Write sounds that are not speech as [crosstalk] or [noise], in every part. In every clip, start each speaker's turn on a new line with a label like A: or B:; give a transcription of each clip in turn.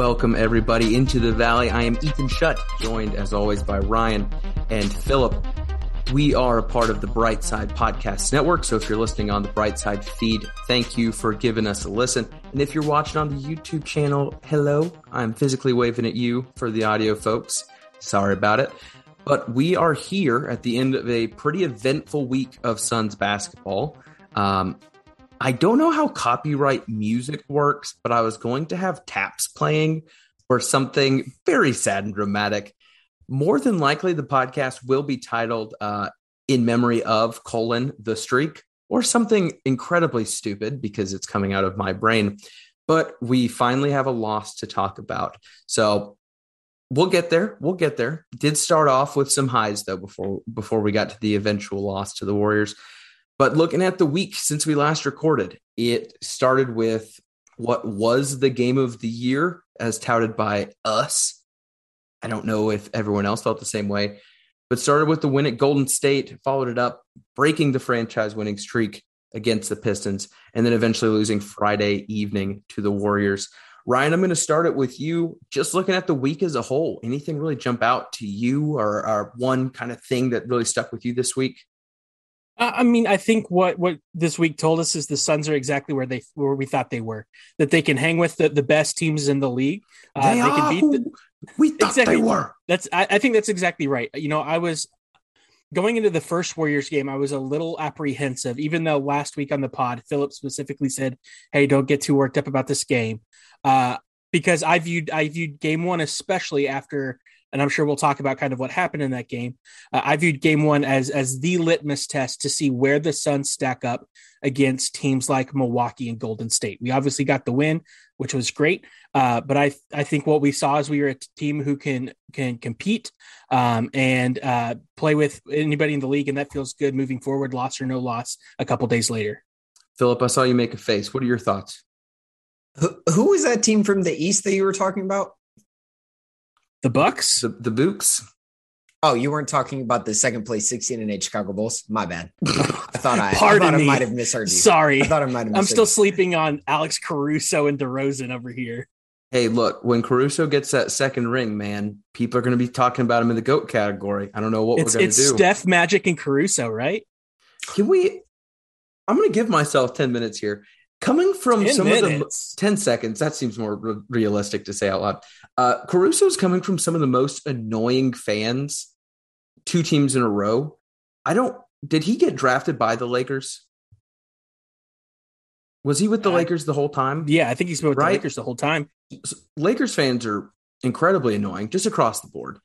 A: Welcome everybody into the valley. I am Ethan Shutt, joined as always by Ryan and Philip. We are a part of the Brightside Podcast Network. So if you're listening on the Brightside feed, thank you for giving us a listen. And if you're watching on the YouTube channel, hello. I'm physically waving at you for the audio folks. Sorry about it. But we are here at the end of a pretty eventful week of Suns basketball. Um, I don't know how copyright music works, but I was going to have taps playing or something very sad and dramatic. More than likely, the podcast will be titled uh, "In Memory of colon the Streak" or something incredibly stupid because it's coming out of my brain. But we finally have a loss to talk about, so we'll get there. We'll get there. Did start off with some highs though before before we got to the eventual loss to the Warriors. But looking at the week since we last recorded, it started with what was the game of the year as touted by us. I don't know if everyone else felt the same way, but started with the win at Golden State, followed it up, breaking the franchise winning streak against the Pistons, and then eventually losing Friday evening to the Warriors. Ryan, I'm going to start it with you. Just looking at the week as a whole, anything really jump out to you or, or one kind of thing that really stuck with you this week?
B: I mean, I think what what this week told us is the Suns are exactly where they where we thought they were. That they can hang with the, the best teams in the league.
A: Uh, they, they can beat. The, we thought exactly, they were.
B: That's. I, I think that's exactly right. You know, I was going into the first Warriors game. I was a little apprehensive, even though last week on the pod, Philip specifically said, "Hey, don't get too worked up about this game," uh, because I viewed I viewed game one, especially after and I'm sure we'll talk about kind of what happened in that game. Uh, I viewed game one as as the litmus test to see where the Suns stack up against teams like Milwaukee and Golden State. We obviously got the win, which was great, uh, but I I think what we saw is we were a team who can can compete um, and uh, play with anybody in the league, and that feels good moving forward. Loss or no loss, a couple days later.
A: Philip, I saw you make a face. What are your thoughts?
C: Who, who was that team from the East that you were talking about?
B: The Bucks?
A: The, the Books?
C: Oh, you weren't talking about the second place 16 and 8 Chicago Bulls? My bad. [laughs] I thought I,
B: Pardon
C: I, thought
B: me.
C: I might have misheard you.
B: Sorry.
C: I thought I might have
B: I'm still you. sleeping on Alex Caruso and DeRozan over here.
A: Hey, look, when Caruso gets that second ring, man, people are going to be talking about him in the GOAT category. I don't know what
B: it's,
A: we're going to do.
B: It's Steph, Magic, and Caruso, right?
A: Can we? I'm going to give myself 10 minutes here. Coming from some minutes. of the 10 seconds, that seems more re- realistic to say out loud. Uh, Caruso's coming from some of the most annoying fans, two teams in a row. I don't, did he get drafted by the Lakers? Was he with the Lakers the whole time?
B: Yeah, I think he's been with right? the Lakers the whole time.
A: Lakers fans are incredibly annoying just across the board.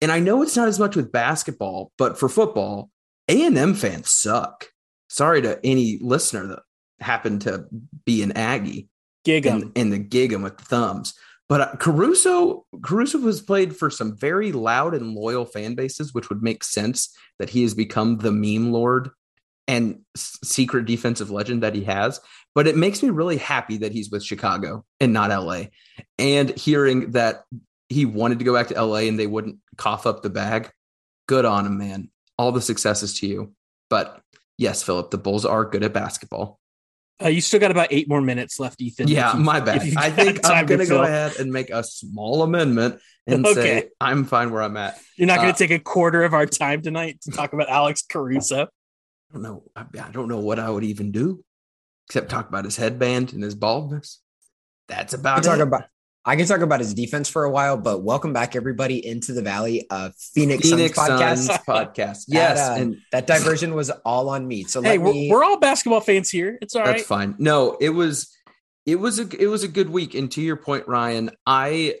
A: And I know it's not as much with basketball, but for football, A&M fans suck. Sorry to any listener that happened to be an Aggie.
B: Gig him.
A: And, the gig him with the thumbs. But uh, Caruso, Caruso was played for some very loud and loyal fan bases, which would make sense that he has become the meme lord and secret defensive legend that he has. But it makes me really happy that he's with Chicago and not LA. And hearing that he wanted to go back to LA and they wouldn't cough up the bag, good on him, man. All the successes to you. But yes, Philip, the Bulls are good at basketball.
B: Uh, you still got about eight more minutes left, Ethan.
A: Yeah, you, my [laughs] bad. I think I'm going to go ahead and make a small amendment and [laughs] okay. say I'm fine where I'm at.
B: You're not going to uh, take a quarter of our time tonight to talk about Alex Caruso.
A: I don't know. I, I don't know what I would even do except talk about his headband and his baldness. That's about
C: talk. About, I can talk about his defense for a while, but welcome back everybody into the Valley of Phoenix,
A: Phoenix
C: Suns podcast.
A: Suns podcast. Yes,
C: that, uh, and that diversion was all on me. So
B: hey,
C: me...
B: we're, we're, all basketball fans here. It's all
A: That's
B: right.
A: fine. No, it was it was a it was a good week. And to your point, Ryan, I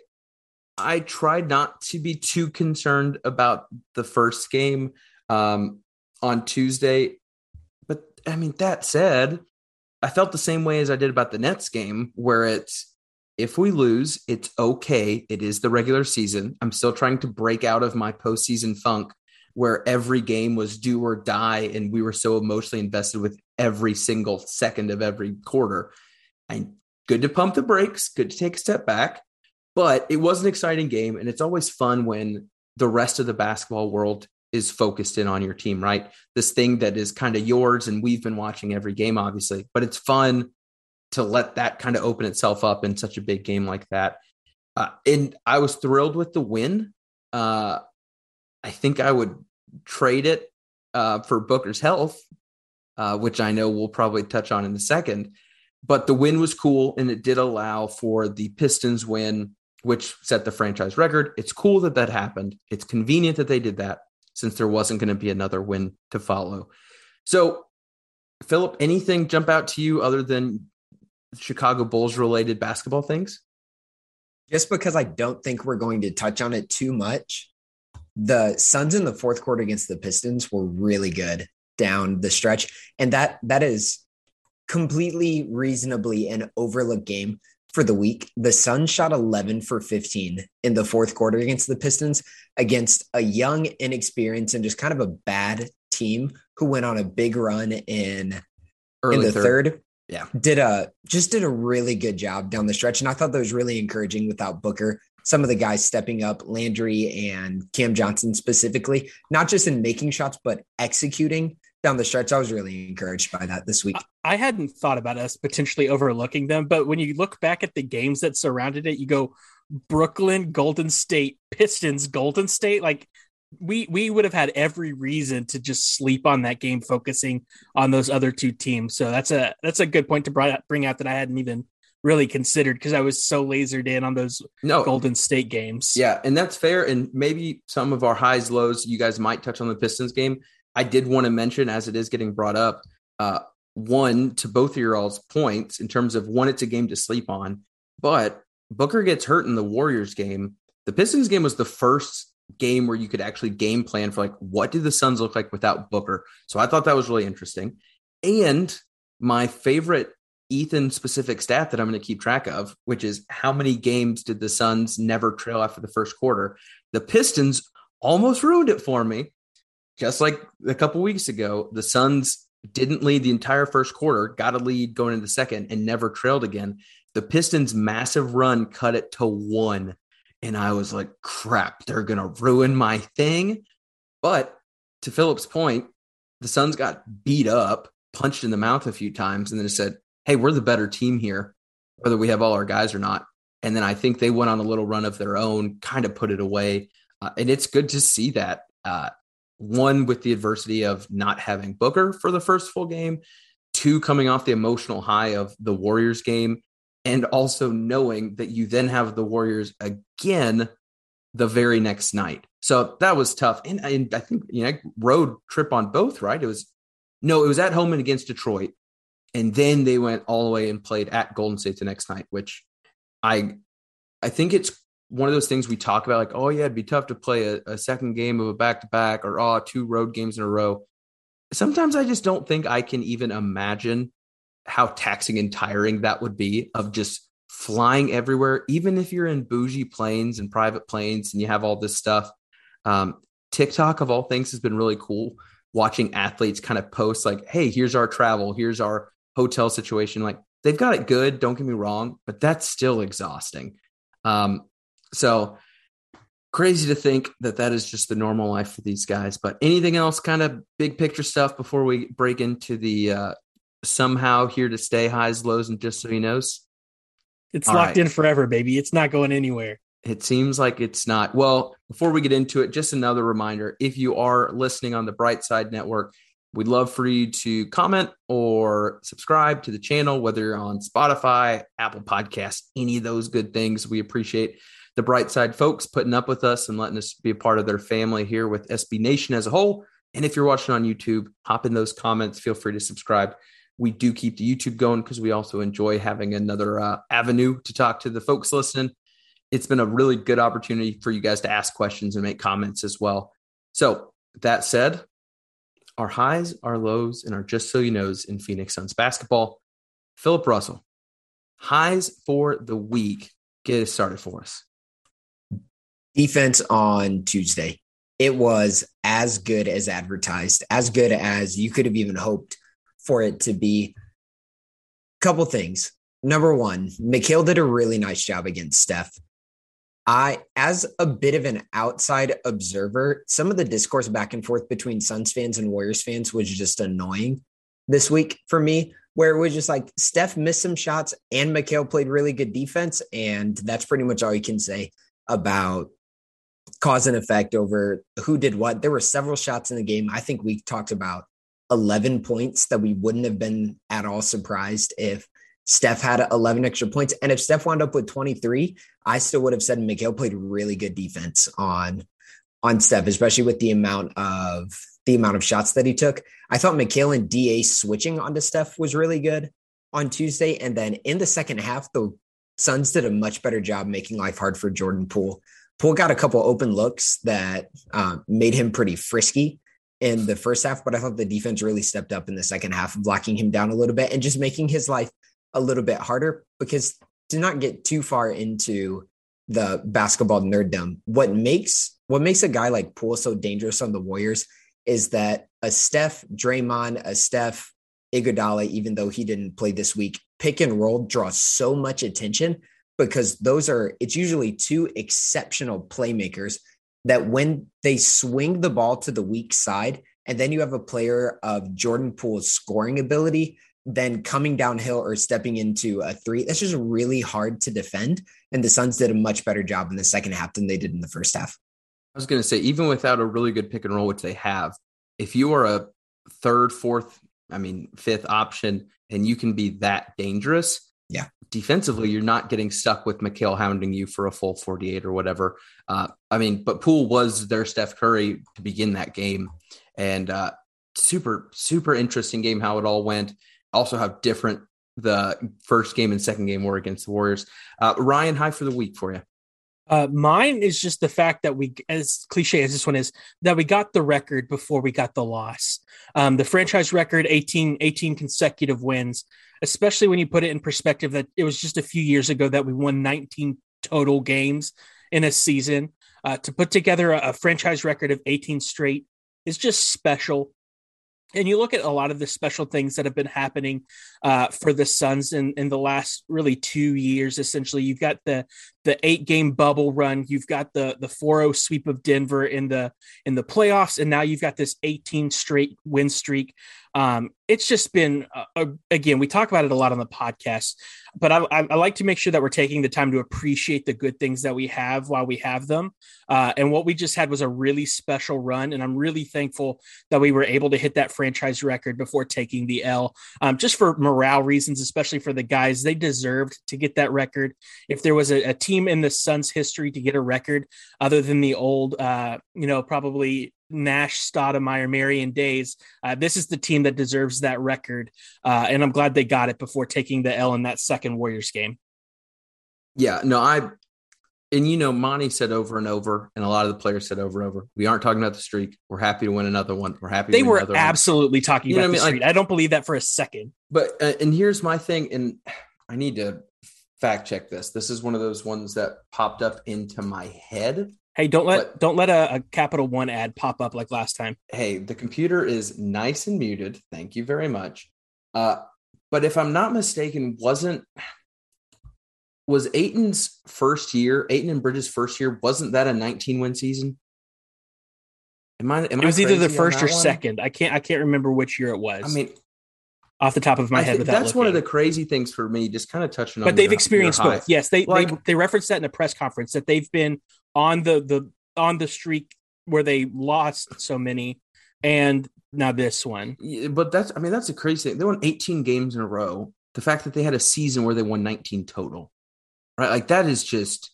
A: I tried not to be too concerned about the first game um, on Tuesday, but I mean that said, I felt the same way as I did about the Nets game, where it's if we lose, it's okay. It is the regular season. I'm still trying to break out of my postseason funk where every game was do or die and we were so emotionally invested with every single second of every quarter. And good to pump the brakes, good to take a step back. But it was an exciting game. And it's always fun when the rest of the basketball world is focused in on your team, right? This thing that is kind of yours. And we've been watching every game, obviously, but it's fun to let that kind of open itself up in such a big game like that. Uh, and I was thrilled with the win. Uh, I think I would trade it uh, for Booker's health, uh, which I know we'll probably touch on in a second. But the win was cool, and it did allow for the Pistons win, which set the franchise record. It's cool that that happened. It's convenient that they did that since there wasn't going to be another win to follow. So, Philip, anything jump out to you other than Chicago Bulls related basketball things?
C: Just because I don't think we're going to touch on it too much, the Suns in the fourth quarter against the Pistons were really good down the stretch. And that that is completely reasonably an overlooked game for the week. The Suns shot 11 for 15 in the fourth quarter against the Pistons against a young, inexperienced, and just kind of a bad team who went on a big run in Early in the third. third.
A: Yeah.
C: Did a just did a really good job down the stretch. And I thought that was really encouraging without Booker. Some of the guys stepping up, Landry and Cam Johnson specifically, not just in making shots, but executing down the stretch. I was really encouraged by that this week.
B: I hadn't thought about us potentially overlooking them, but when you look back at the games that surrounded it, you go Brooklyn, Golden State, Pistons, Golden State. Like we we would have had every reason to just sleep on that game, focusing on those other two teams. So that's a that's a good point to bring out that I hadn't even really considered because I was so lasered in on those no. Golden State games.
A: Yeah, and that's fair. And maybe some of our highs, lows, you guys might touch on the Pistons game. I did want to mention, as it is getting brought up, uh, one to both of your all's points in terms of one, it's a game to sleep on, but Booker gets hurt in the Warriors game. The Pistons game was the first game where you could actually game plan for like what do the Suns look like without Booker. So I thought that was really interesting. And my favorite Ethan specific stat that I'm going to keep track of, which is how many games did the Suns never trail after the first quarter? The Pistons almost ruined it for me just like a couple weeks ago, the Suns didn't lead the entire first quarter, got a lead going into the second, and never trailed again. The Pistons' massive run cut it to one. And I was like, crap, they're going to ruin my thing. But to Philip's point, the Suns got beat up, punched in the mouth a few times, and then said, hey, we're the better team here, whether we have all our guys or not. And then I think they went on a little run of their own, kind of put it away. Uh, and it's good to see that. Uh, one with the adversity of not having Booker for the first full game, two coming off the emotional high of the Warriors game, and also knowing that you then have the Warriors again the very next night. So that was tough. And, and I think you know road trip on both, right? It was no, it was at home and against Detroit. And then they went all the way and played at Golden State the next night, which I I think it's one of those things we talk about, like, oh yeah, it'd be tough to play a, a second game of a back to back or oh, two road games in a row. Sometimes I just don't think I can even imagine how taxing and tiring that would be of just flying everywhere, even if you're in bougie planes and private planes and you have all this stuff. Um, TikTok of all things has been really cool watching athletes kind of post like, hey, here's our travel, here's our hotel situation. Like they've got it good, don't get me wrong, but that's still exhausting. Um, so crazy to think that that is just the normal life for these guys. But anything else, kind of big picture stuff before we break into the uh, somehow here to stay highs, lows, and just so he knows?
B: It's All locked right. in forever, baby. It's not going anywhere.
A: It seems like it's not. Well, before we get into it, just another reminder if you are listening on the Bright Side Network, we'd love for you to comment or subscribe to the channel, whether you're on Spotify, Apple Podcasts, any of those good things. We appreciate the bright side folks putting up with us and letting us be a part of their family here with SB Nation as a whole. And if you're watching on YouTube, hop in those comments. Feel free to subscribe. We do keep the YouTube going because we also enjoy having another uh, avenue to talk to the folks listening. It's been a really good opportunity for you guys to ask questions and make comments as well. So, that said, our highs, our lows, and our just so you knows in Phoenix Suns basketball. Philip Russell, highs for the week. Get it started for us
C: defense on Tuesday. It was as good as advertised, as good as you could have even hoped for it to be. A couple things. Number one, Mikal did a really nice job against Steph. I, as a bit of an outside observer, some of the discourse back and forth between Suns fans and Warriors fans was just annoying this week for me. where it was just like Steph missed some shots and Mikal played really good defense. And that's pretty much all you can say about cause and effect over who did what. There were several shots in the game. I think we talked about 11 points that we wouldn't have been at all surprised if Steph had 11 extra points. And if Steph wound up with 23, I still would have said Mikal played really good defense on on Steph, especially with the amount of the amount of shots that he took. I thought Mikal and DA switching onto Steph was really good on Tuesday. And then in the second half, the Suns did a much better job making life hard for Jordan Poole. Poole got a couple open looks that um, made him pretty frisky in the first half, but I thought the defense really stepped up in the second half, blocking him down a little bit and just making his life a little bit harder because to not get too far into the basketball nerddom, what makes what makes a guy like Poole so dangerous on the Warriors is that a Steph Draymond, a Steph Iguodala, even though he didn't play this week, pick and roll draws so much attention because those are it's usually two exceptional playmakers that when they swing the ball to the weak side and then you have a player of Jordan Poole's scoring ability then coming downhill or stepping into a three that's just really hard to defend and the Suns did a much better job in the second half than they did in the first half.
A: I was going to say even without a really good pick and roll which they have if you are a third fourth I mean fifth option and you can be that dangerous. Defensively, you're not getting stuck with Mikal hounding you for a full 48 or whatever. Uh, I mean, but Poole was their Steph Curry to begin that game. And uh, super, super interesting game how it all went. Also, how different the first game and second game were against the Warriors. Uh, Ryan, high for the week for you.
B: Uh, mine is just the fact that we, as cliche as this one is, that we got the record before we got the loss. Um, the franchise record, 18, 18 consecutive wins especially when you put it in perspective that it was just a few years ago that we won 19 total games in a season. Uh, to put together a, a franchise record of 18 straight is just special and you look at a lot of the special things that have been happening uh, for the Suns in, in the last really two years. Essentially, you've got the the eight game bubble run, you've got the the 4-0 sweep of Denver in the in the playoffs, and now you've got this 18 straight win streak. Um, it's just been uh, again, we talk about it a lot on the podcast, but I, I, like to make sure that we're taking the time to appreciate the good things that we have while we have them. Uh, and what we just had was a really special run, and I'm really thankful that we were able to hit that franchise record before taking the L. Um, just for morale reasons, especially for the guys, they deserved to get that record. If there was a, a team in the Suns' history to get a record, other than the old, uh, you know, probably Nash, Stoudemire, Marion days. Uh, this is the team that deserves that record, uh, and I'm glad they got it before taking the L in that second Warriors game.
A: Yeah, no, I and you know, Monty said over and over, and a lot of the players said over and over, we aren't talking about the streak. We're happy to win another one. We're happy.
B: They were absolutely one. talking you about the I mean? streak. Like, I don't believe that for a second.
A: But uh, and here's my thing, and [sighs] I need to fact check this. This is one of those ones that popped up into my head
B: Hey, don't let but, don't let a, a, Capital One ad pop up like last time.
A: Hey, the computer is nice and muted. Thank you very much. Uh, but if I'm not mistaken, wasn't was Ayton's first year, Ayton and Bridges' first year, wasn't that a 19 win season?
B: Am I? Am it was either the first or one? second. I can't. I can't remember which year it was.
A: I mean,
B: off the top of my I head,
A: that's
B: looking.
A: one of the crazy things for me. Just kind of touching
B: on. But they've experienced both. Yes, they, like, they they referenced that in a press conference that they've been on the the on the streak where they lost so many, and now this one.
A: But that's I mean that's a crazy thing. They won 18 games in a row. The fact that they had a season where they won 19 total, right? Like that is just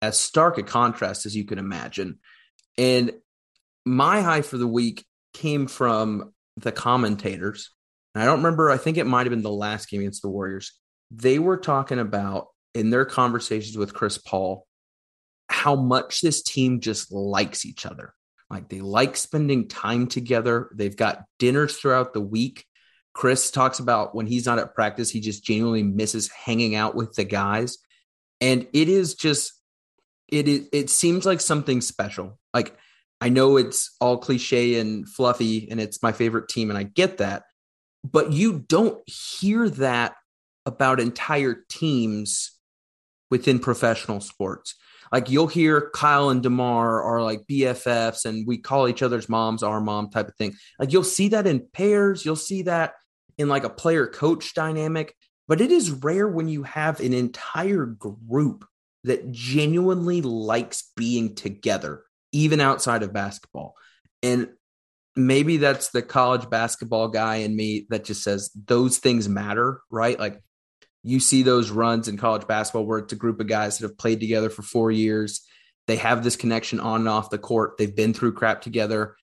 A: as stark a contrast as you can imagine. And my high for the week came from the commentators. And I don't remember, I think it might have been the last game against the Warriors. They were talking about in their conversations with Chris Paul how much this team just likes each other. Like they like spending time together. They've got dinners throughout the week. Chris talks about when he's not at practice, he just genuinely misses hanging out with the guys. And it is just, it is, it seems like something special. Like I know it's all cliche and fluffy and it's my favorite team, and I get that. But you don't hear that about entire teams within professional sports like you'll hear Kyle and DeMar are like BFFs and we call each other's moms our mom type of thing. Like you'll see that in pairs, you'll see that in like a player coach dynamic, but it is rare when you have an entire group that genuinely likes being together, even outside of basketball. And maybe that's the college basketball guy in me that just says those things matter, right? Like you see those runs in college basketball where it's a group of guys that have played together for four years. They have this connection on and off the court. They've been through crap together.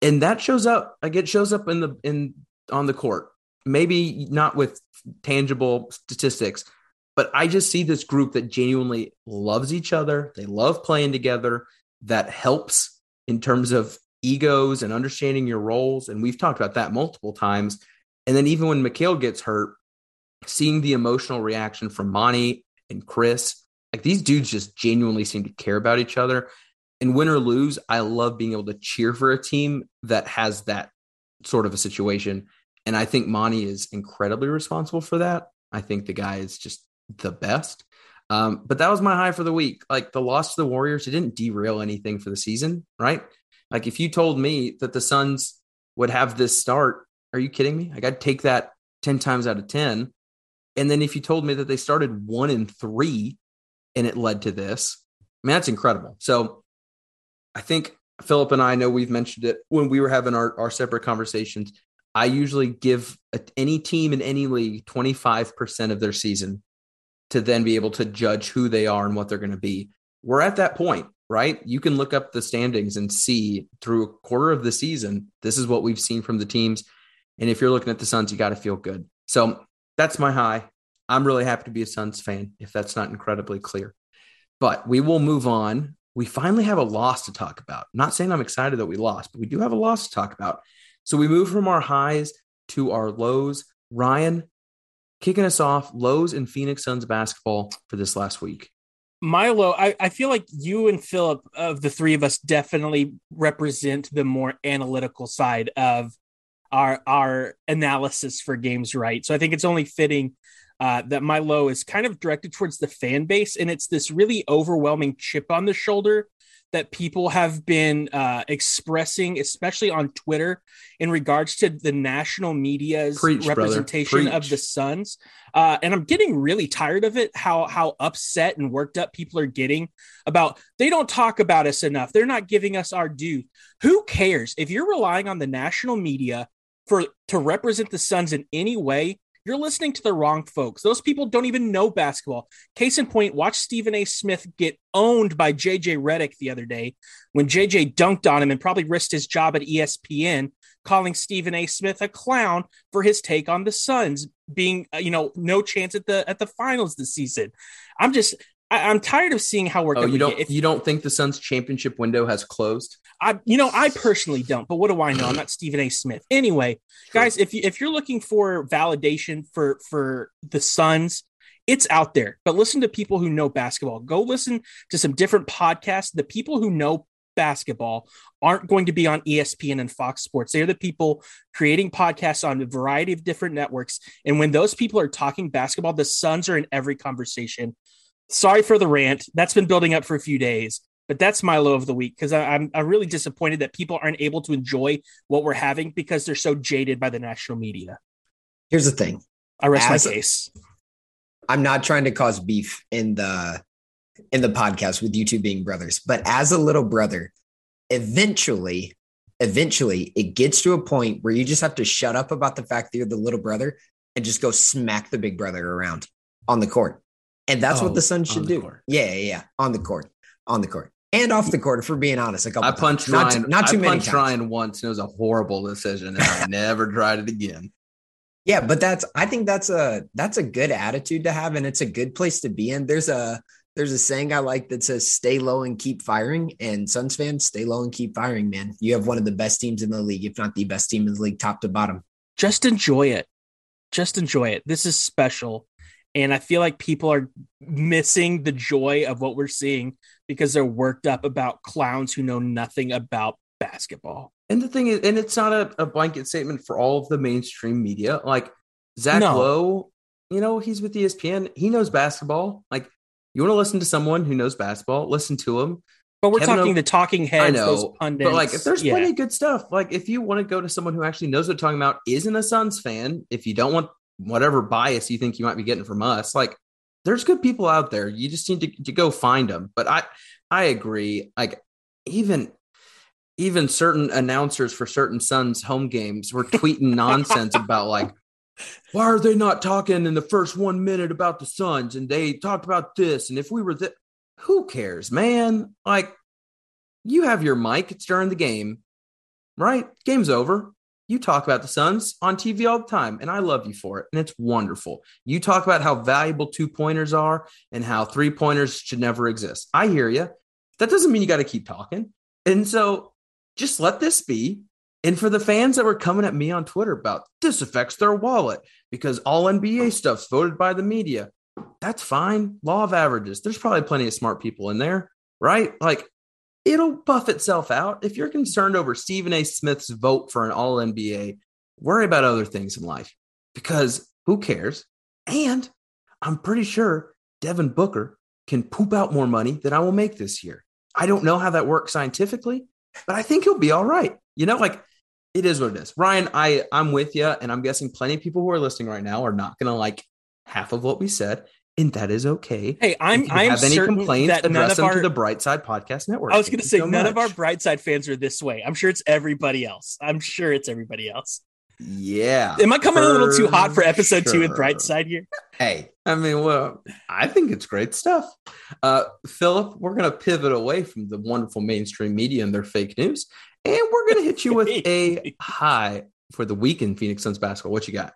A: And that shows up, like it shows up in the in on the court. Maybe not with tangible statistics, but I just see this group that genuinely loves each other. They love playing together. That helps in terms of egos and understanding your roles. And we've talked about that multiple times. And then even when Mikal gets hurt, seeing the emotional reaction from Monty and Chris, like these dudes just genuinely seem to care about each other. And win or lose, I love being able to cheer for a team that has that sort of a situation. And I think Monty is incredibly responsible for that. I think the guy is just the best. Um, but that was my high for the week. Like the loss to the Warriors, it didn't derail anything for the season, right? Like if you told me that the Suns would have this start, are you kidding me? Like I'd take that 10 times out of 10. And then if you told me that they started one and three and it led to this, I mean, that's incredible. So I think Philip and I know we've mentioned it when we were having our, our separate conversations. I usually give a, any team in any league 25% of their season to then be able to judge who they are and what they're going to be. We're at that point right? You can look up the standings and see through a quarter of the season, this is what we've seen from the teams. And if you're looking at the Suns, you got to feel good. So that's my high. I'm really happy to be a Suns fan, if that's not incredibly clear. But we will move on. We finally have a loss to talk about. I'm not saying I'm excited that we lost, but we do have a loss to talk about. So we move from our highs to our lows. Ryan, kicking us off, lows in Phoenix Suns basketball for this last week.
B: Milo, I, I feel like you and Philip, of the three of us, definitely represent the more analytical side of our our analysis for games right. So I think it's only fitting uh, that my low is kind of directed towards the fan base, and it's this really overwhelming chip on the shoulder that people have been uh, expressing, especially on Twitter, in regards to the national media's Preach, representation of the Suns. Uh, and I'm getting really tired of it. How how upset and worked up people are getting about they don't talk about us enough. They're not giving us our due. Who cares if you're relying on the national media for to represent the Suns in any way? You're listening to the wrong folks. Those people don't even know basketball. Case in point, watch Stephen A. Smith get owned by JJ Redick the other day when JJ dunked on him and probably risked his job at ESPN, calling Stephen A. Smith a clown for his take on the Suns being, uh, you know, no chance at the at the finals this season. I'm just I, am tired of seeing how we're.
A: Oh, you don't. If, you don't think the Suns' championship window has closed?
B: I, you know, I personally don't. But what do I know? I'm not Stephen A. Smith. Anyway, sure. guys, if you if you're looking for validation for for the Suns, it's out there. But listen to people who know basketball. Go listen to some different podcasts. The people who know basketball aren't going to be on ESPN and Fox Sports. They're the people creating podcasts on a variety of different networks. And when those people are talking basketball, the Suns are in every conversation. Sorry for the rant. That's been building up for a few days, but that's my low of the week because I'm I'm really disappointed that people aren't able to enjoy what we're having because they're so jaded by the national media.
C: Here's the thing.
B: I rest As, my case.
C: I'm not trying to cause beef in the in the podcast with you two being brothers, but as a little brother, eventually, eventually it gets to a point where you just have to shut up about the fact that you're the little brother and just go smack the big brother around on the court. And that's oh, what the Suns should do. Yeah, yeah, yeah, on the court, on the court, and off the court. For being honest, a couple.
A: I punched times. Ryan. Not, not too I many. Punched times. Ryan once, and it was a horrible decision, and I never tried it again.
C: Yeah, but that's. I think that's a that's a good attitude to have, and it's a good place to be in. There's a there's a saying I like that says "Stay low and keep firing." And Suns fans, stay low and keep firing, man. You have one of the best teams in the league, if not the best team in the league, top to bottom.
B: Just enjoy it. Just enjoy it. This is special. And I feel like people are missing the joy of what we're seeing because they're worked up about clowns who know nothing about basketball.
A: And the thing is, and it's not a, a blanket statement for all of the mainstream media. Like Zach no. Lowe, you know, he's with ESPN. He knows basketball. Like you want to listen to someone who knows basketball, listen to him.
B: But we're
A: Kevin
B: talking
A: O-
B: the talking heads,
A: I know,
B: those pundits.
A: but like, if there's
B: yeah.
A: plenty of good stuff, like if you want to go to someone who actually knows what they're talking about, isn't a Suns fan, if you don't want whatever bias you think you might be getting from us, like there's good people out there. You just need to, to go find them. But I, I agree. Like even, even certain announcers for certain Suns home games were tweeting [laughs] nonsense about like, why are they not talking in the first one minute about the Suns? And they talked about this. And if we were that, who cares, man? Like, you have your mic, it's during the game, right? Game's over. You talk about the Suns on TV all the time, and I love you for it. And it's wonderful. You talk about how valuable two pointers are and how three pointers should never exist. I hear you. That doesn't mean you got to keep talking. And so just let this be. And for the fans that were coming at me on Twitter about this affects their wallet because all NBA stuff's voted by the media, that's fine. Law of averages. There's probably plenty of smart people in there, right? Like it'll buff itself out. If you're concerned over Stephen A. Smith's vote for an all NBA, worry about other things in life because who cares? And I'm pretty sure Devin Booker can poop out more money than I will make this year. I don't know how that works scientifically, but I think he'll be all right. You know, like it is what it is. Ryan, I I'm with you, and I'm guessing plenty of people who are listening right now are not going to like half of what we said, and that is okay.
B: Hey, I'm I'm
A: have any complaints,
B: that none
A: address
B: of
A: them
B: our
A: to the Bright Side Podcast Network.
B: I was going to say
A: so
B: none of our
A: much.
B: Brightside fans are this way. I'm sure it's everybody else. I'm sure it's everybody else.
A: Yeah.
B: Am I coming a little too hot for episode two with
A: sure.
B: Brightside here?
A: Hey, I mean, well, I think it's great stuff. Uh, Philip, we're going to pivot away from the wonderful mainstream media and their fake news, and we're going to hit you with a [laughs] high for the week in Phoenix Suns basketball. What you got?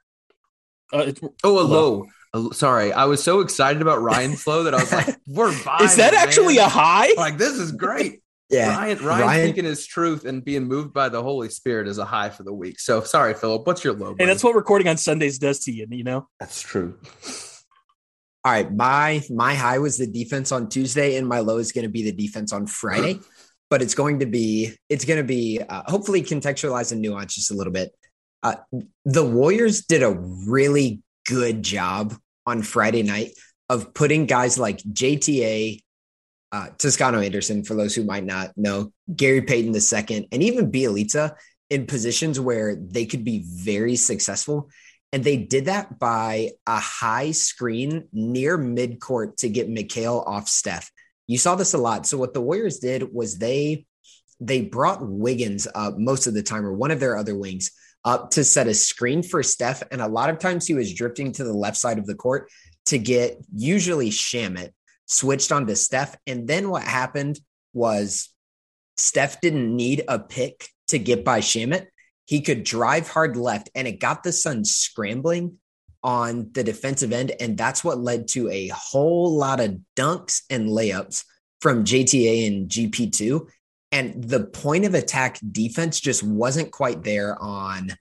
B: Uh, it's-
A: Oh, a
B: Low.
A: low. A l- Sorry, I was so excited about Ryan's flow that I was like, [laughs] "We're vibing,
B: is that actually
A: man.
B: a high?
A: like this is great." [laughs]
C: Yeah.
A: Ryan, Ryan,
C: Ryan-
A: speaking his truth and being moved by the Holy Spirit is a high for the week. So sorry, Philip. What's your low?
B: Hey, that's what recording on Sundays does to you. You know,
A: that's true.
C: All right, my my high was the defense on Tuesday, and my low is going to be the defense on Friday. [clears throat] But it's going to be it's going to be uh, hopefully contextualize and nuance just a little bit. Uh, the Warriors did a really good job on Friday night of putting guys like JTA, uh, Toscano Anderson, for those who might not know, Gary Payton II, and even Bjelica in positions where they could be very successful. And they did that by a high screen near midcourt to get Mikal off Steph. You saw this a lot. So what the Warriors did was they they brought Wiggins up most of the time, or one of their other wings, up to set a screen for Steph. And a lot of times he was drifting to the left side of the court to get usually Shamet switched onto Steph. And then what happened was Steph didn't need a pick to get by Shamet. He could drive hard left, and it got the Suns scrambling on the defensive end. And that's what led to a whole lot of dunks and layups from JTA and GP2. And the point of attack defense just wasn't quite there on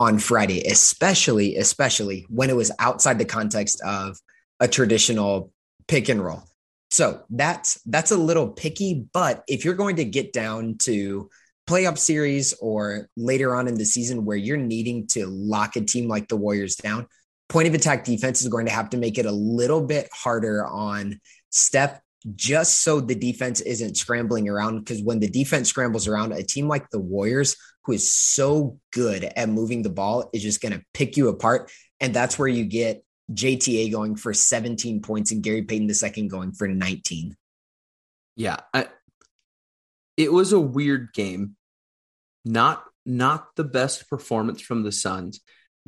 C: on Friday, especially especially when it was outside the context of a traditional pick and roll. So that's that's a little picky, but if you're going to get down to playoff series or later on in the season where you're needing to lock a team like the Warriors down, point of attack defense is going to have to make it a little bit harder on Steph just so the defense isn't scrambling around. Because when the defense scrambles around, a team like the Warriors, who is so good at moving the ball, is just going to pick you apart. And that's where you get JTA going for 17 points and Gary Payton II going for 19.
A: Yeah, I, it was a weird game. Not not the best performance from the Suns.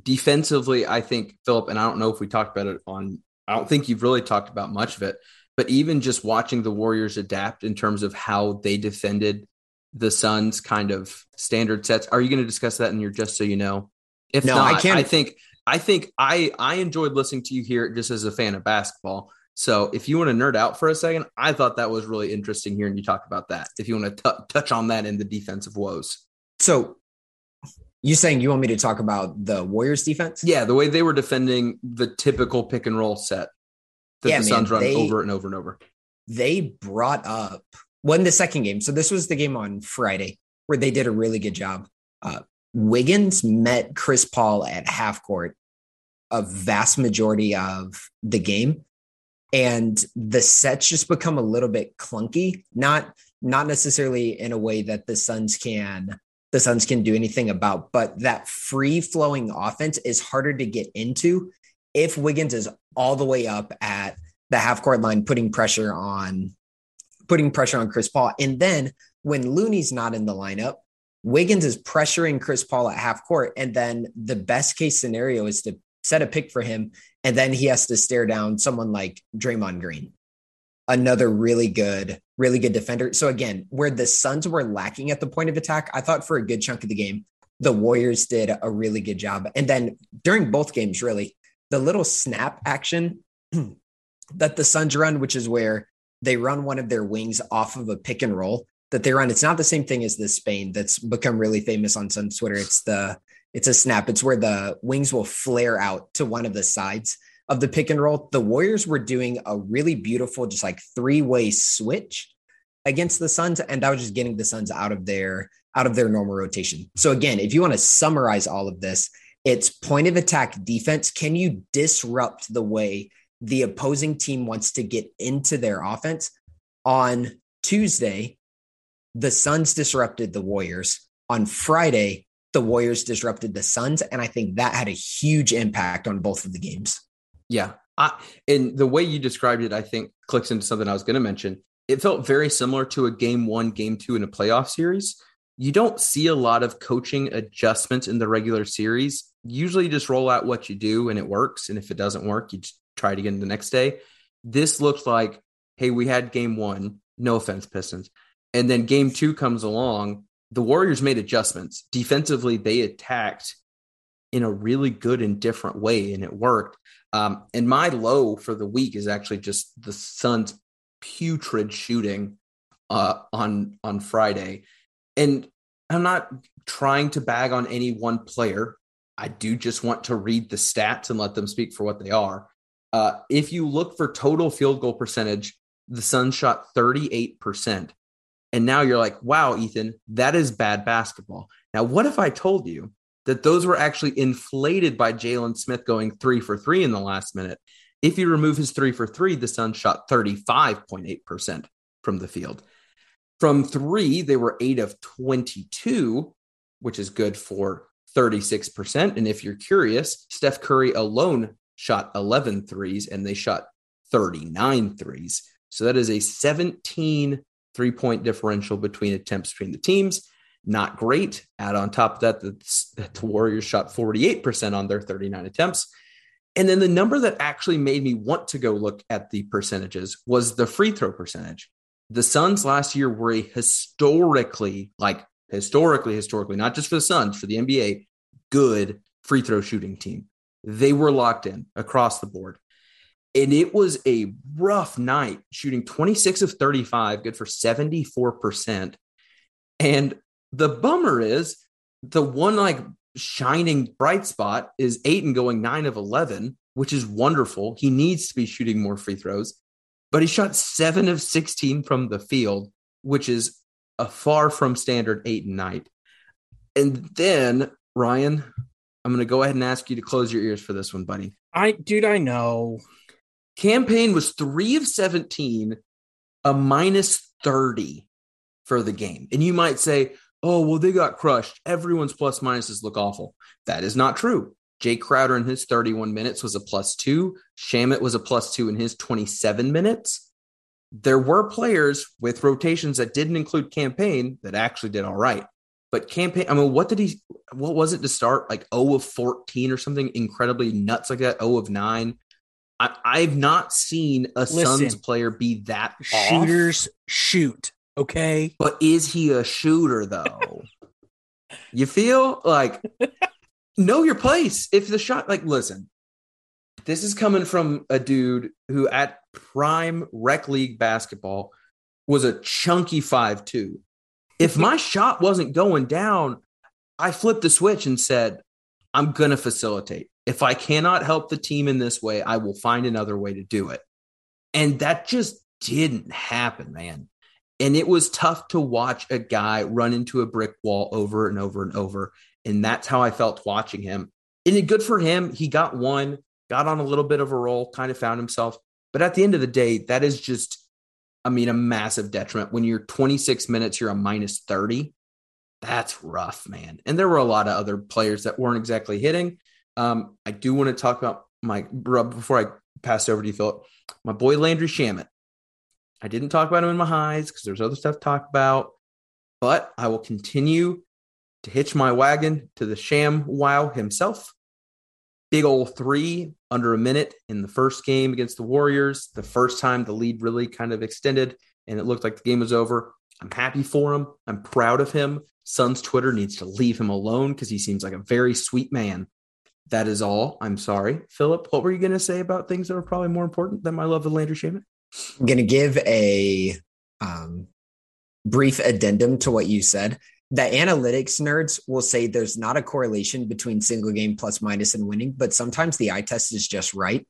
A: Defensively, I think Philip, and I don't know if we talked about it on. I don't think you've really talked about much of it, but even just watching the Warriors adapt in terms of how they defended the Suns' kind of standard sets. Are you going to discuss that in your just so you know? If
C: No,
A: not,
C: I can't-
A: I think I think I I enjoyed listening to you here just as a fan of basketball. So if you want to nerd out for a second, I thought that was really interesting hearing you talk about that. If you want to t- touch on that in the defensive woes,
C: So you saying you want me to talk about the Warriors defense?
A: yeah, the way they were defending the typical pick and roll set that
C: Yeah,
A: the Suns run
C: they-
A: over and over and over.
C: They brought up when the second game. So this was the game on Friday where they did a really good job. Uh, Wiggins met Chris Paul at half court a vast majority of the game. and the sets just become a little bit clunky. Not not necessarily in a way that the Suns can the Suns can do anything about, but that free flowing offense is harder to get into if Wiggins is all the way up at the half court line, putting pressure on putting pressure on Chris Paul. And then when Looney's not in the lineup, Wiggins is pressuring Chris Paul at half court. And then the best case scenario is to set a pick for him. And then he has to stare down someone like Draymond Green, another really good, really good defender. So again, where the Suns were lacking at the point of attack, I thought for a good chunk of the game, the Warriors did a really good job. And then during both games, really, the little snap action [clears throat] that the Suns run, which is where they run one of their wings off of a pick and roll that they run. It's not the same thing as the Spain that's become really famous on Suns Twitter. It's the it's a snap. It's where the wings will flare out to one of the sides of the pick and roll. The Warriors were doing a really beautiful, just like three way switch against the Suns, and that was just getting the Suns out of their out of their normal rotation. So again, if you want to summarize all of this, it's point of attack defense. Can you disrupt the way the opposing team wants to get into their offense? On Tuesday, the Suns disrupted the Warriors. On Friday, the Warriors disrupted the Suns. And I think that had a huge impact on both of the games.
A: Yeah. I, and the way you described it, I think clicks into something I was going to mention. It felt very similar to a game one, game two in a playoff series. You don't see a lot of coaching adjustments in the regular series. Usually just roll out what you do and it works. And if it doesn't work, you try it again the next day. This looked like, hey, we had game one, no offense, Pistons. And then game two comes along the Warriors made adjustments. Defensively, they attacked in a really good and different way, and it worked. Um, and my low for the week is actually just the Suns' putrid shooting uh, on on Friday. And I'm not trying to bag on any one player. I do just want to read the stats and let them speak for what they are. Uh, if you look for total field goal percentage, the Suns shot 38%. And now you're like, wow, Ethan, that is bad basketball. Now, what if I told you that those were actually inflated by Jalen Smith going three for three in the last minute? If you remove his three for three, the Suns shot 35.8% from the field. From three, they were eight of 22, which is good for 36%. And if you're curious, Steph Curry alone shot 11 threes and they shot 39 threes. So that is a 17 three point differential between attempts between the teams. Not great. Add on top of that, the, the Warriors shot 48% on their 39 attempts. And then the number that actually made me want to go look at the percentages was the free throw percentage. The Suns last year were a historically, like historically, historically, not just for the Suns, for the NBA, good free throw shooting team. They were locked in across the board. And it was a rough night shooting 26 of 35 good for 74% and the bummer is the one like shining bright spot is Ayton going 9 of 11 which is wonderful. He needs to be shooting more free throws but he shot 7 of 16 from the field which is a far from standard eight and night and then Ryan I'm going to go ahead and ask you to close your ears for this one buddy
B: I dude I know
A: Cam Payne was three of 17, a minus 30 for the game. And you might say, oh, well, they got crushed. Everyone's plus minuses look awful. That is not true. Jae Crowder in his 31 minutes was a plus two. Shamet was a plus two in his 27 minutes. There were players with rotations that didn't include Cam Payne that actually did all right. But Cam Payne, I mean, what did he, what was it to start? Like 0 of 14 or something incredibly nuts like that, 0 of 9. I, have not seen a Listen, Suns player be that
B: shooters off. shoot. Okay,
A: but is he a shooter though? [laughs] you feel like know your place. If the shot, like, listen, this is coming from a dude who at prime rec league basketball was a chunky five two. If my [laughs] shot wasn't going down, I flipped the switch and said, I'm going to facilitate. If I cannot help the team in this way, I will find another way to do it. And that just didn't happen, man. And it was tough to watch a guy run into a brick wall over and over and over. And that's how I felt watching him. And good for him. He got one, got on a little bit of a roll, kind of found himself. But at the end of the day, that is just, I mean, a massive detriment. When you're 26 minutes, you're a minus 30. That's rough, man. And there were a lot of other players that weren't exactly hitting. Um, I do want to talk about my before I pass over to you, Philip. My boy Landry Shamet. I didn't talk about him in my highs because there's other stuff to talk about, but I will continue to hitch my wagon to the Sham Wow himself. Big old three under a minute in the first game against the Warriors. The first time the lead really kind of extended and it looked like the game was over. I'm happy for him. I'm proud of him. Suns Twitter needs to leave him alone because he seems like a very sweet man. That is all. I'm sorry. Philip, what were you going to say about things that are probably more important than my love of Landry Shamet?
C: I'm going to give a um, brief addendum to what you said. The analytics nerds will say there's not a correlation between single game plus minus and winning, but sometimes the eye test is just right.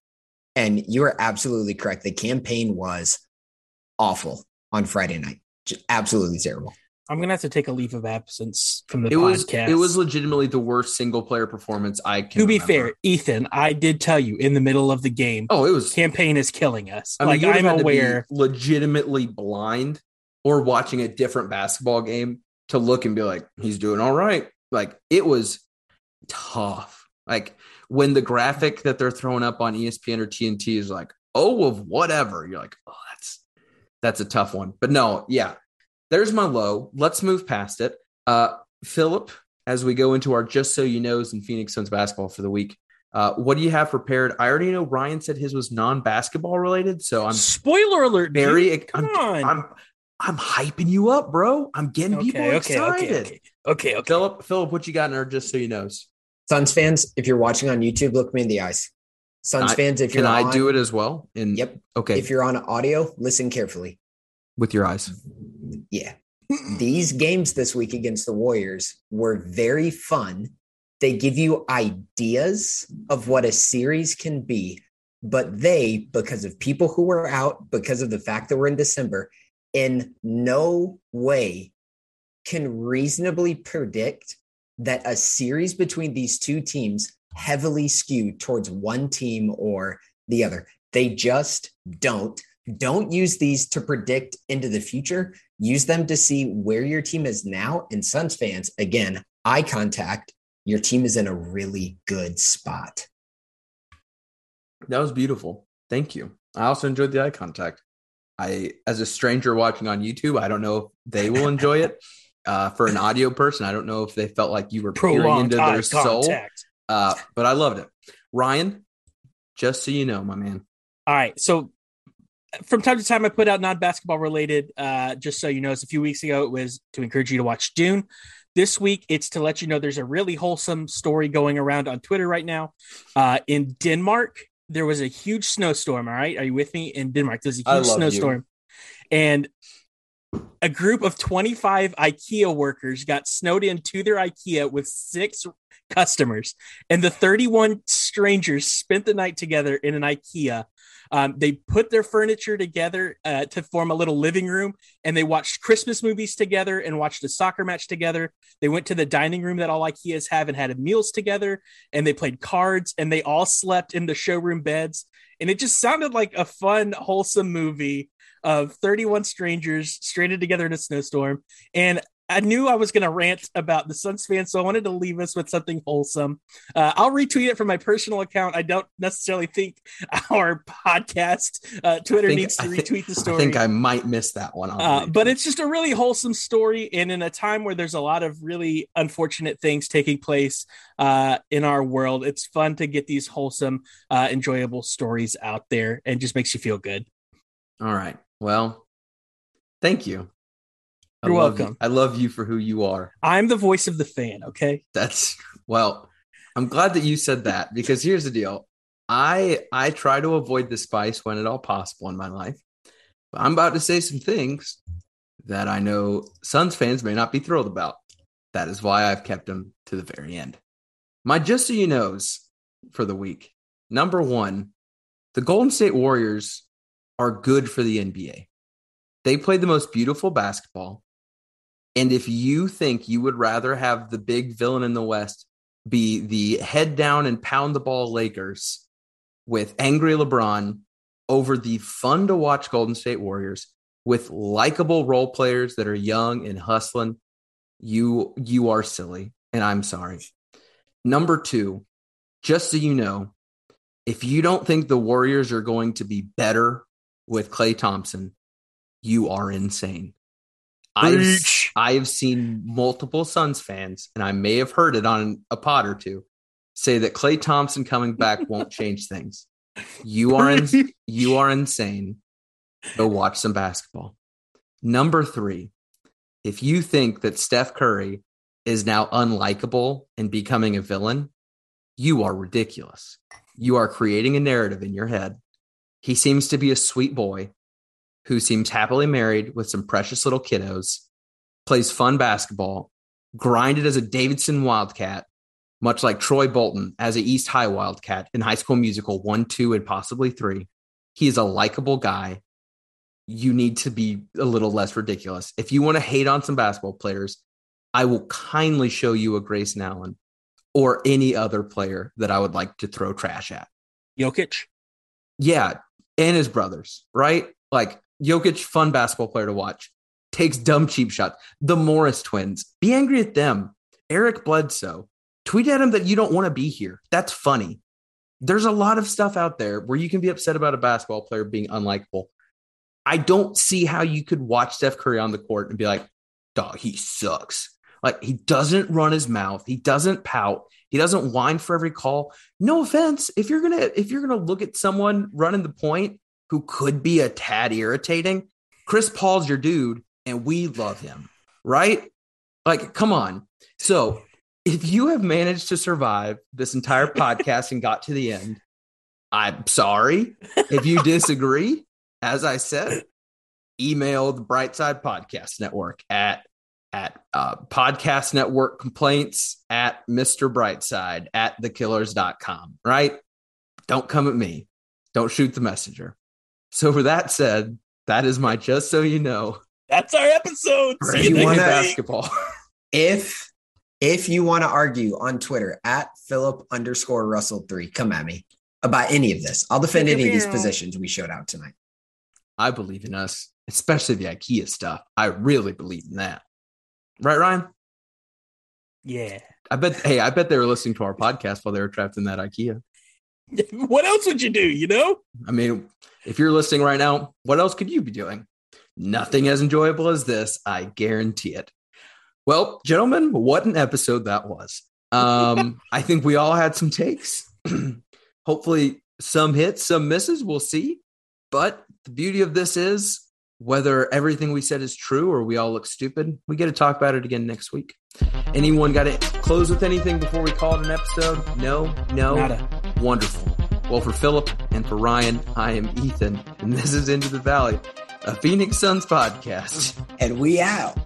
C: And you are absolutely correct. The Cam Payne was awful on Friday night, just absolutely terrible.
B: I'm gonna have to take a leave of absence from the
A: it
B: podcast.
A: Was, it was legitimately the worst single player performance I can.
B: To be
A: remember.
B: fair, Ethan, I did tell you in the middle of the game.
A: Oh, it was
B: Cam Payne is killing us.
A: I mean,
B: like I'm
A: to
B: aware,
A: legitimately blind or watching a different basketball game to look and be like, he's doing all right. Like it was tough. Like when the graphic that they're throwing up on ESPN or TNT is like, oh, of whatever, you're like, oh, that's that's a tough one. But no, yeah, there's my low. Let's move past it. Uh, Philip, as we go into our just so you knows in Phoenix Suns basketball for the week, uh, what do you have prepared? I already know Ryan said his was non-basketball related, so I'm
B: spoiler alert.
A: very.
B: Dude, come
A: I'm,
B: on.
A: I'm I'm hyping you up, bro. I'm getting
B: okay,
A: people
B: okay,
A: excited.
B: okay, okay, okay, okay.
A: Philip, Philip, what you got in our just so you knows?
C: Suns fans, if you're watching on YouTube, look me in the eyes. Suns
A: I-
C: fans, if
A: Can
C: you're
A: I
C: on,
A: do it as well? In
C: Yep.
A: Okay,
C: If you're on audio, listen carefully.
A: with your eyes.
C: Yeah. These games this week against the Warriors were very fun. They give you ideas of what a series can be, but they, because of people who were out, because of the fact that we're in December, in no way can reasonably predict that a series between these two teams heavily skewed towards one team or the other. They just don't. Don't use these to predict into the future. Use them to see where your team is now. And Suns fans, again, eye contact. Your team is in a really good spot.
A: That was beautiful. Thank you. I also enjoyed the eye contact. I, as a stranger watching on YouTube, I don't know if they will enjoy it. [laughs] Uh, for an audio person, I don't know if they felt like you were peering into their soul.
B: contact.
A: Uh, but I loved it. Ryan, just so you know, my man.
B: All right. So from time to time, I put out non basketball related. Uh, just so you know, it's a few weeks ago. It was to encourage you to watch Dune. This week, it's to let you know there's a really wholesome story going around on Twitter right now. Uh, in Denmark, there was a huge snowstorm. All right. Are you with me? In Denmark, there's a huge
A: love you.
B: snowstorm. And a group of 25 IKEA workers got snowed into their IKEA with six customers. And the 31 strangers spent the night together in an IKEA. Um, they put their furniture together uh, to form a little living room and they watched Christmas movies together and watched a soccer match together. They went to the dining room that all IKEAs have and had meals together and they played cards and they all slept in the showroom beds. And it just sounded like a fun, wholesome movie of 31 strangers stranded together in a snowstorm. And I knew I was going to rant about the Suns fans, so I wanted to leave us with something wholesome. Uh, I'll retweet it from my personal account. I don't necessarily think [laughs] our podcast uh, Twitter
A: think-
B: needs to retweet the story.
A: I think I might miss that one.
B: Uh, but it's just a really wholesome story, and in a time where there's a lot of really unfortunate things taking place uh, in our world, it's fun to get these wholesome, uh, enjoyable stories out there, and just makes you feel good.
A: all right. Well, thank you. I
B: You're
A: love you-
B: welcome.
A: I love you for who you are.
B: I'm the voice of the fan. Okay,
A: That's well, I'm glad that you said that because here's the deal. I I try to avoid the spice when at all possible in my life. But I'm about to say some things that I know Suns fans may not be thrilled about. That is why I've kept them to the very end. My just so you knows for the week. Number one, the Golden State Warriors are good for the NBA. They play the most beautiful basketball. And if you think you would rather have the big villain in the West be the head down and pound the ball Lakers with angry LeBron over the fun to watch Golden State Warriors with likable role players that are young and hustling, you you are silly, and I'm sorry. Number two, just so you know, if you don't think the Warriors are going to be better with Klay Thompson, you are insane. I've, I've seen multiple Suns fans, and I may have heard it on a pod or two, say that Klay Thompson coming back [laughs] won't change things. You are in, you are insane. Go watch some basketball. Number three, if you think that Steph Curry is now unlikable and becoming a villain, you are ridiculous. You are creating a narrative in your head. He seems to be a sweet boy who seems happily married with some precious little kiddos, plays fun basketball, grinded as a Davidson Wildcat, much like Troy Bolton as a East High Wildcat in High School Musical 1, 2, and possibly 3. He is a likable guy. You need to be a little less ridiculous. If you want to hate on some basketball players, I will kindly show you a Grayson Allen or any other player that I would like to throw trash at.
B: Jokic?
A: Yeah, and his brothers, right? Like Jokic, fun basketball player to watch, takes dumb cheap shots. The Morris twins, be angry at them. Eric Bledsoe, tweet at him that you don't want to be here. That's funny. There's a lot of stuff out there where you can be upset about a basketball player being unlikable. I don't see how you could watch Steph Curry on the court and be like, dog, he sucks. Like he doesn't run his mouth, he doesn't pout, he doesn't whine for every call. No offense, if you're gonna if you're gonna look at someone running the point who could be a tad irritating, Chris Paul's your dude, and we love him, right? Like, come on. So if you have managed to survive this entire [laughs] podcast and got to the end, I'm sorry. If you disagree, as I said, email the Brightside Podcast Network at at uh, podcast network complaints at Mr. Brightside at thekillers.com, right? Don't come at me. Don't shoot the messenger. So, with that said, that is my just so you know.
B: That's our episode.
C: See you wanna, basketball. [laughs] If if you want to argue on Twitter at Philip underscore Russell three, come at me about any of this. I'll defend any of these positions we showed out tonight.
A: I believe in us, especially the IKEA stuff. I really believe in that. Right, Ryan?
B: Yeah.
A: I bet. Hey, I bet they were listening to our podcast while they were trapped in that IKEA. [laughs]
B: what else would you do? You know.
A: I mean, if you're listening right now, what else could you be doing? Nothing as enjoyable as this. I guarantee it. Well, gentlemen, what an episode that was. Um, [laughs] I think we all had some takes. [clears throat] Hopefully, some hits, some misses. We'll see. But the beauty of this is whether everything we said is true or we all look stupid, we get to talk about it again next week. Anyone got to close with anything before we call it an episode? No, no.
B: Nada.
A: Wonderful. Well, for Philip and for Ryan, I am Ethan, and this is Into the Valley, a Phoenix Suns podcast.
C: And we out.